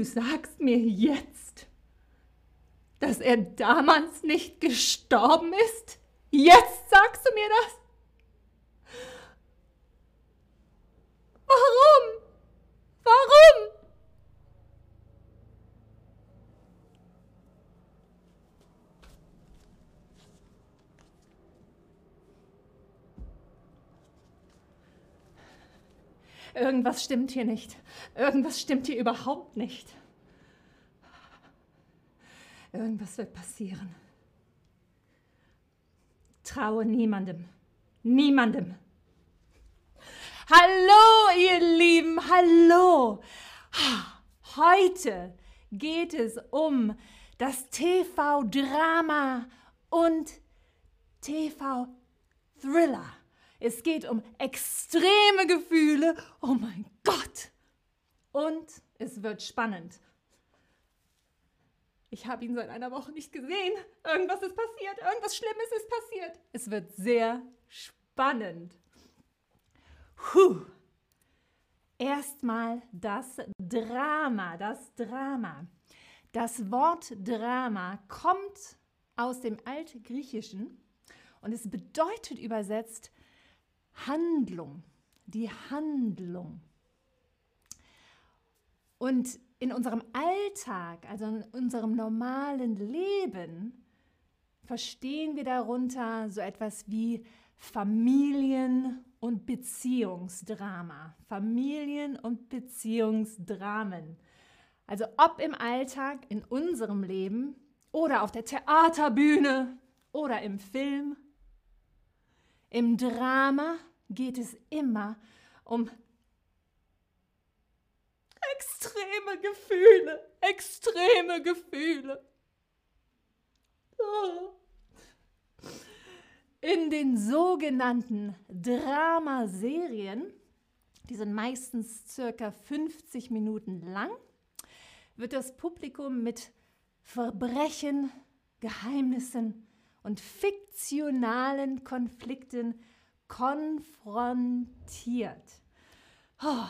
Du sagst mir jetzt, dass er damals nicht gestorben ist? Jetzt sagst du mir das? Warum? Warum? Irgendwas stimmt hier nicht. Irgendwas stimmt hier überhaupt nicht. Irgendwas wird passieren. Traue niemandem. Niemandem. Hallo, ihr Lieben, hallo. Heute geht es um das TV-Drama und TV-Thriller. Es geht um extreme Gefühle. Oh mein Gott. Und es wird spannend. Ich habe ihn seit einer Woche nicht gesehen. Irgendwas ist passiert. Irgendwas Schlimmes ist passiert. Es wird sehr spannend. Puh. Erstmal das Drama, das Drama. Das Wort Drama kommt aus dem Altgriechischen und es bedeutet übersetzt Handlung, die Handlung. Und in unserem Alltag, also in unserem normalen Leben, verstehen wir darunter so etwas wie Familien- und Beziehungsdrama. Familien- und Beziehungsdramen. Also ob im Alltag, in unserem Leben oder auf der Theaterbühne oder im Film im Drama geht es immer um extreme Gefühle, extreme Gefühle. In den sogenannten Dramaserien, die sind meistens circa 50 Minuten lang, wird das Publikum mit Verbrechen, Geheimnissen, und fiktionalen Konflikten konfrontiert. Oh,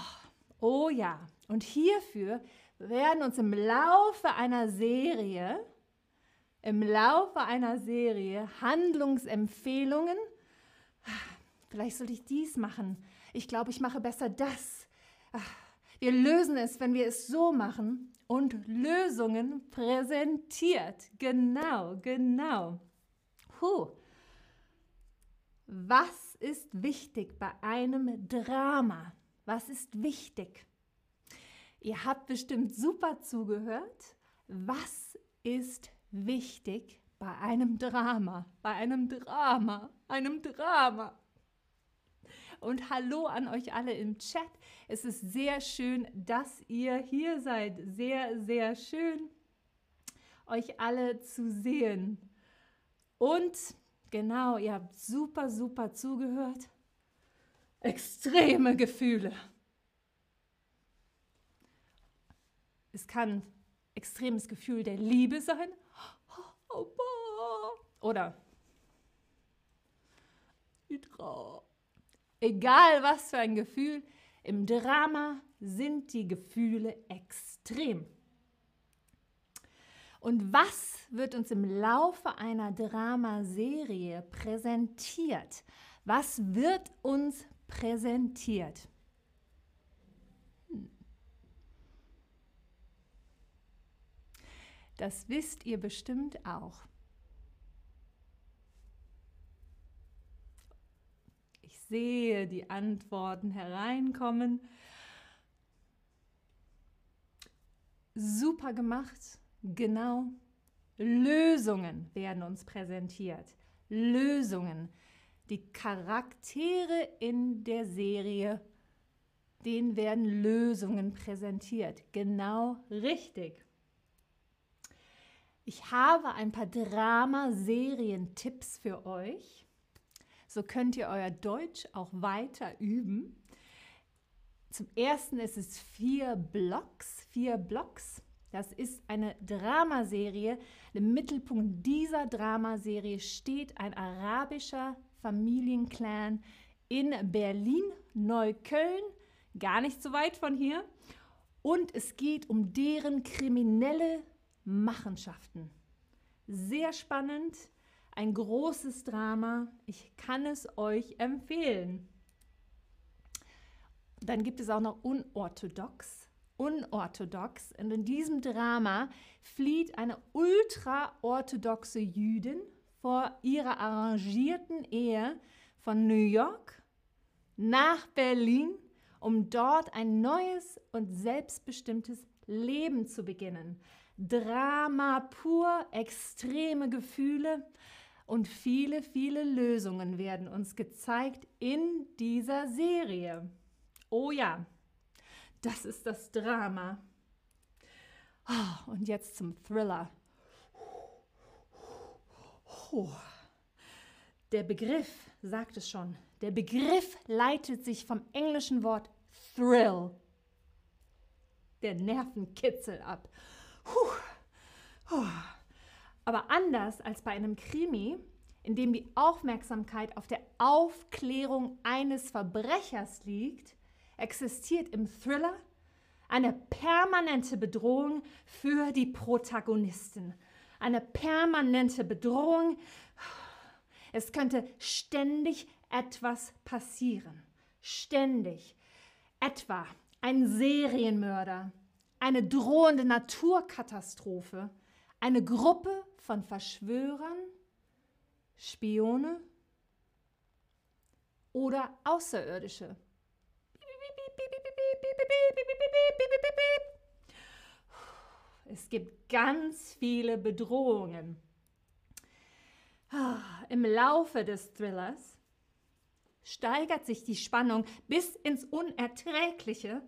oh ja, und hierfür werden uns im Laufe einer Serie, im Laufe einer Serie Handlungsempfehlungen, vielleicht sollte ich dies machen, ich glaube, ich mache besser das. Wir lösen es, wenn wir es so machen und Lösungen präsentiert. Genau, genau. Puh. Was ist wichtig bei einem Drama? Was ist wichtig? Ihr habt bestimmt super zugehört. Was ist wichtig bei einem Drama? Bei einem Drama, einem Drama. Und hallo an euch alle im Chat. Es ist sehr schön, dass ihr hier seid. Sehr, sehr schön, euch alle zu sehen. Und genau, ihr habt super, super zugehört. Extreme Gefühle. Es kann extremes Gefühl der Liebe sein. Oder Egal was für ein Gefühl, im Drama sind die Gefühle extrem. Und was wird uns im Laufe einer Dramaserie präsentiert? Was wird uns präsentiert? Hm. Das wisst ihr bestimmt auch. Ich sehe die Antworten hereinkommen. Super gemacht. Genau. Lösungen werden uns präsentiert. Lösungen. Die Charaktere in der Serie, denen werden Lösungen präsentiert. Genau richtig. Ich habe ein paar Drama-Serien-Tipps für euch. So könnt ihr euer Deutsch auch weiter üben. Zum ersten ist es vier Blocks, vier Blocks. Das ist eine Dramaserie. Im Mittelpunkt dieser Dramaserie steht ein arabischer Familienclan in Berlin, Neukölln, gar nicht so weit von hier. und es geht um deren kriminelle Machenschaften. Sehr spannend, ein großes Drama. Ich kann es euch empfehlen. Dann gibt es auch noch Unorthodox. Unorthodox. Und in diesem Drama flieht eine ultraorthodoxe Jüdin vor ihrer arrangierten Ehe von New York nach Berlin, um dort ein neues und selbstbestimmtes Leben zu beginnen. Drama pur, extreme Gefühle und viele, viele Lösungen werden uns gezeigt in dieser Serie. Oh ja, das ist das Drama. Oh, und jetzt zum Thriller. Oh. Der Begriff sagt es schon. Der Begriff leitet sich vom englischen Wort Thrill, der Nervenkitzel ab. Aber anders als bei einem Krimi, in dem die Aufmerksamkeit auf der Aufklärung eines Verbrechers liegt, existiert im Thriller eine permanente Bedrohung für die Protagonisten. Eine permanente Bedrohung. Es könnte ständig etwas passieren. Ständig. Etwa ein Serienmörder, eine drohende Naturkatastrophe, eine Gruppe von Verschwörern, Spione oder Außerirdische. Es gibt ganz viele Bedrohungen. Im Laufe des Thrillers steigert sich die Spannung bis ins Unerträgliche,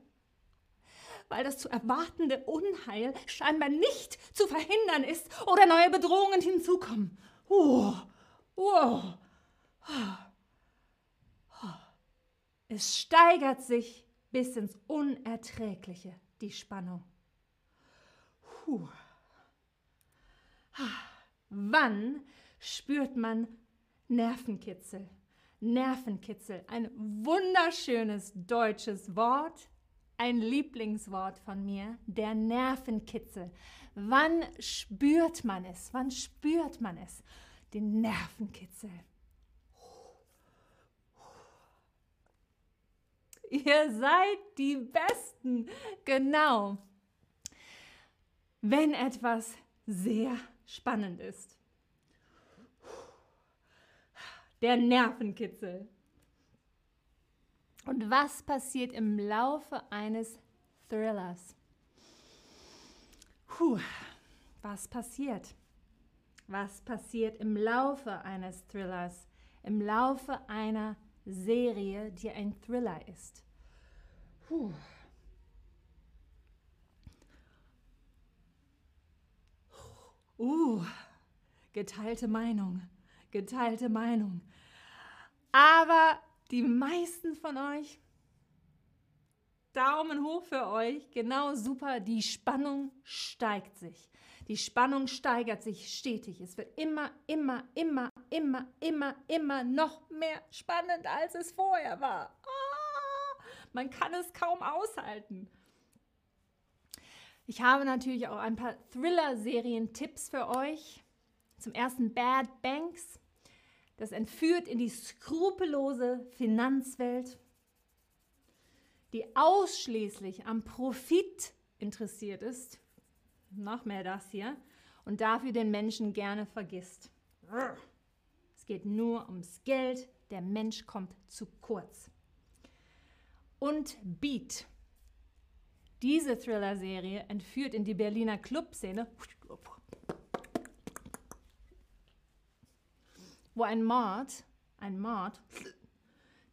weil das zu erwartende Unheil scheinbar nicht zu verhindern ist oder neue Bedrohungen hinzukommen. Oh, oh, es steigert sich bis ins Unerträgliche, die Spannung. Puh. Wann spürt man Nervenkitzel? Nervenkitzel, ein wunderschönes deutsches Wort, ein Lieblingswort von mir, der Nervenkitzel. Wann spürt man es? Wann spürt man es? Den Nervenkitzel. Ihr seid die Besten. Genau. Wenn etwas sehr spannend ist. Der Nervenkitzel. Und was passiert im Laufe eines Thrillers? Puh, was passiert? Was passiert im Laufe eines Thrillers? Im Laufe einer Serie, die ein Thriller ist. Puh. Uh, geteilte Meinung, geteilte Meinung. Aber die meisten von euch, Daumen hoch für euch, genau super, die Spannung steigt sich. Die Spannung steigert sich stetig. Es wird immer, immer, immer, immer, immer, immer noch mehr spannend, als es vorher war. Ah, man kann es kaum aushalten. Ich habe natürlich auch ein paar Thriller-Serien-Tipps für euch. Zum ersten Bad Banks. Das entführt in die skrupellose Finanzwelt, die ausschließlich am Profit interessiert ist noch mehr das hier, und dafür den Menschen gerne vergisst. Es geht nur ums Geld, der Mensch kommt zu kurz. Und Beat. Diese Thriller-Serie entführt in die Berliner Clubszene, wo ein Mord, ein Mord,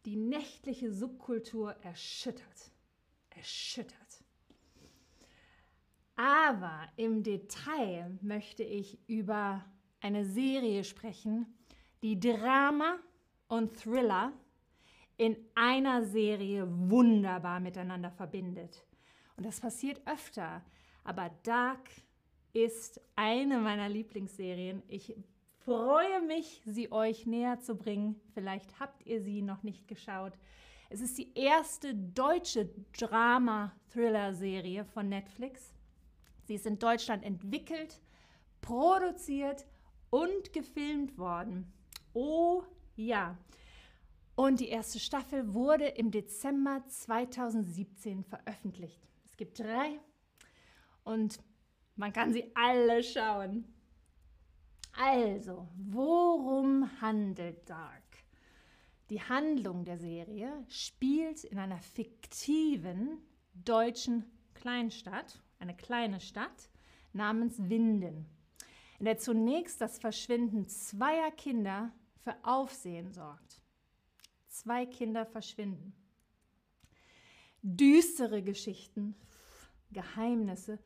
die nächtliche Subkultur erschüttert. Erschüttert. Aber im Detail möchte ich über eine Serie sprechen, die Drama und Thriller in einer Serie wunderbar miteinander verbindet. Und das passiert öfter. Aber Dark ist eine meiner Lieblingsserien. Ich freue mich, sie euch näher zu bringen. Vielleicht habt ihr sie noch nicht geschaut. Es ist die erste deutsche Drama-Thriller-Serie von Netflix. Sie ist in Deutschland entwickelt, produziert und gefilmt worden. Oh ja. Und die erste Staffel wurde im Dezember 2017 veröffentlicht. Es gibt drei und man kann sie alle schauen. Also, worum handelt Dark? Die Handlung der Serie spielt in einer fiktiven deutschen Kleinstadt, eine kleine Stadt namens Winden, in der zunächst das Verschwinden zweier Kinder für Aufsehen sorgt. Zwei Kinder verschwinden. Düstere Geschichten, Geheimnisse,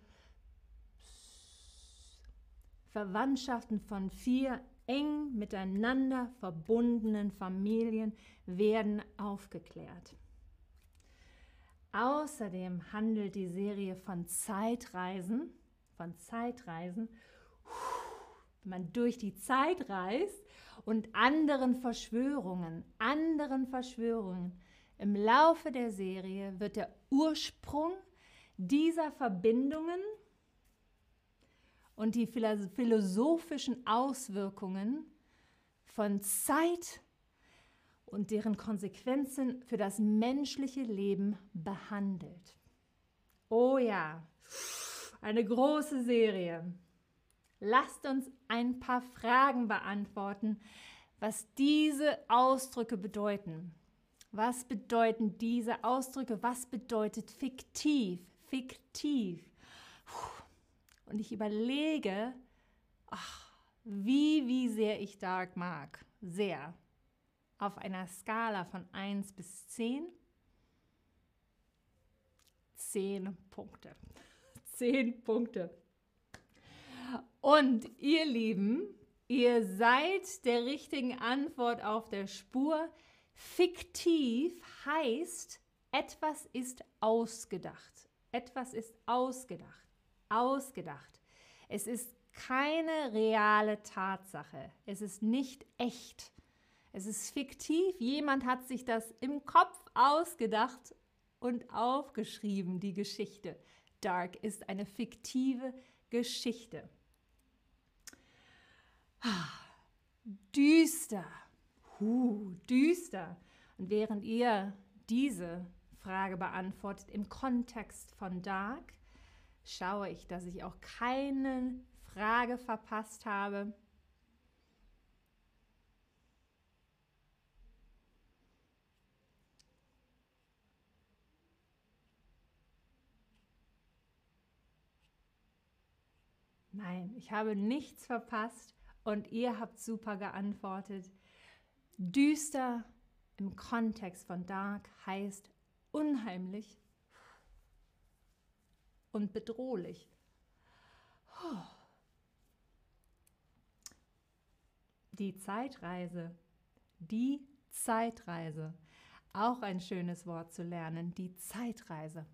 Verwandtschaften von vier eng miteinander verbundenen Familien werden aufgeklärt. Außerdem handelt die Serie von Zeitreisen, von Zeitreisen, wenn man durch die Zeit reist und anderen Verschwörungen, anderen Verschwörungen. Im Laufe der Serie wird der Ursprung dieser Verbindungen und die philosophischen Auswirkungen von Zeit und deren Konsequenzen für das menschliche Leben behandelt. Oh ja, eine große Serie. Lasst uns ein paar Fragen beantworten, was diese Ausdrücke bedeuten. Was bedeuten diese Ausdrücke? Was bedeutet fiktiv? Fiktiv. Und ich überlege, ach, wie, wie sehr ich Dark mag. Sehr. Auf einer Skala von 1 bis 10. 10 Punkte. 10 Punkte. Und ihr Lieben, ihr seid der richtigen Antwort auf der Spur. Fiktiv heißt, etwas ist ausgedacht. Etwas ist ausgedacht ausgedacht. Es ist keine reale Tatsache. Es ist nicht echt. Es ist fiktiv. Jemand hat sich das im Kopf ausgedacht und aufgeschrieben, die Geschichte. Dark ist eine fiktive Geschichte. Düster. Huh, düster. Und während ihr diese Frage beantwortet im Kontext von Dark, schaue ich, dass ich auch keine Frage verpasst habe. Nein, ich habe nichts verpasst und ihr habt super geantwortet. Düster im Kontext von Dark heißt unheimlich und bedrohlich. Die Zeitreise, die Zeitreise, auch ein schönes Wort zu lernen, die Zeitreise.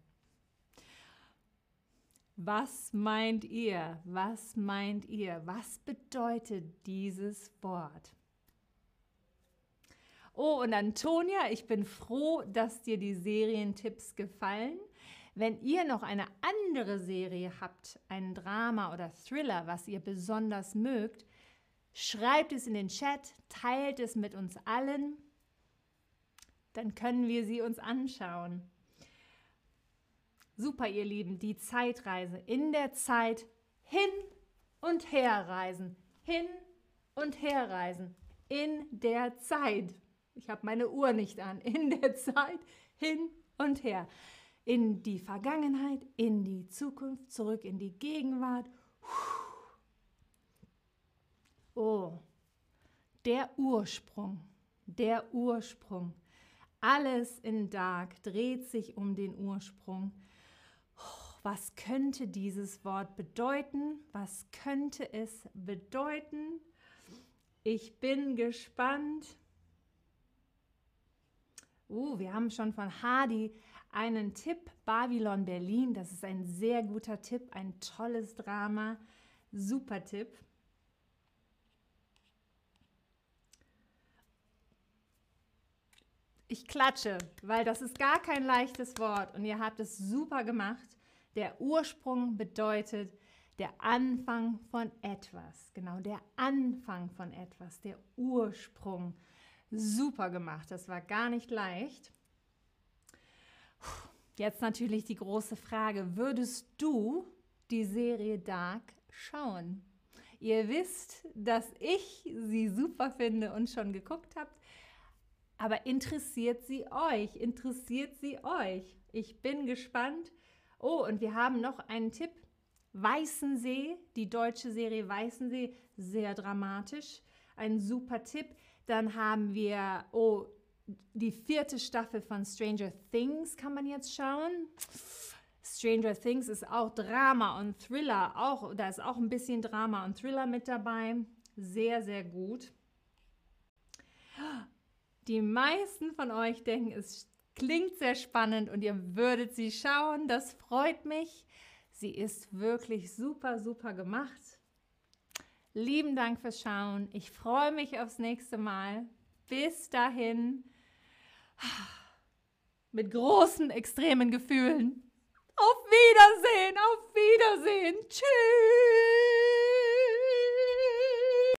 Was meint ihr? Was meint ihr? Was bedeutet dieses Wort? Oh, und Antonia, ich bin froh, dass dir die Serientipps gefallen. Wenn ihr noch eine andere Serie habt, ein Drama oder Thriller, was ihr besonders mögt, schreibt es in den Chat, teilt es mit uns allen, dann können wir sie uns anschauen. Super, ihr Lieben, die Zeitreise. In der Zeit hin und her reisen. Hin und her reisen. In der Zeit. Ich habe meine Uhr nicht an. In der Zeit hin und her in die Vergangenheit, in die Zukunft, zurück in die Gegenwart. Oh, der Ursprung, der Ursprung. Alles in Dark dreht sich um den Ursprung. Was könnte dieses Wort bedeuten? Was könnte es bedeuten? Ich bin gespannt. Uh, wir haben schon von Hardy einen Tipp, Babylon Berlin. Das ist ein sehr guter Tipp, ein tolles Drama. Super Tipp. Ich klatsche, weil das ist gar kein leichtes Wort und ihr habt es super gemacht. Der Ursprung bedeutet der Anfang von etwas. Genau, der Anfang von etwas, der Ursprung. Super gemacht, das war gar nicht leicht. Jetzt natürlich die große Frage, würdest du die Serie Dark schauen? Ihr wisst, dass ich sie super finde und schon geguckt habt. Aber interessiert sie euch? Interessiert sie euch? Ich bin gespannt. Oh, und wir haben noch einen Tipp. Weißensee, die deutsche Serie Weißensee, sehr dramatisch. Ein super Tipp. Dann haben wir, oh, die vierte Staffel von Stranger Things kann man jetzt schauen. Stranger Things ist auch Drama und Thriller, auch, da ist auch ein bisschen Drama und Thriller mit dabei. Sehr, sehr gut. Die meisten von euch denken, es klingt sehr spannend und ihr würdet sie schauen. Das freut mich. Sie ist wirklich super, super gemacht. Lieben Dank fürs Schauen. Ich freue mich aufs nächste Mal. Bis dahin. Mit großen, extremen Gefühlen. Auf Wiedersehen, auf Wiedersehen. Tschüss.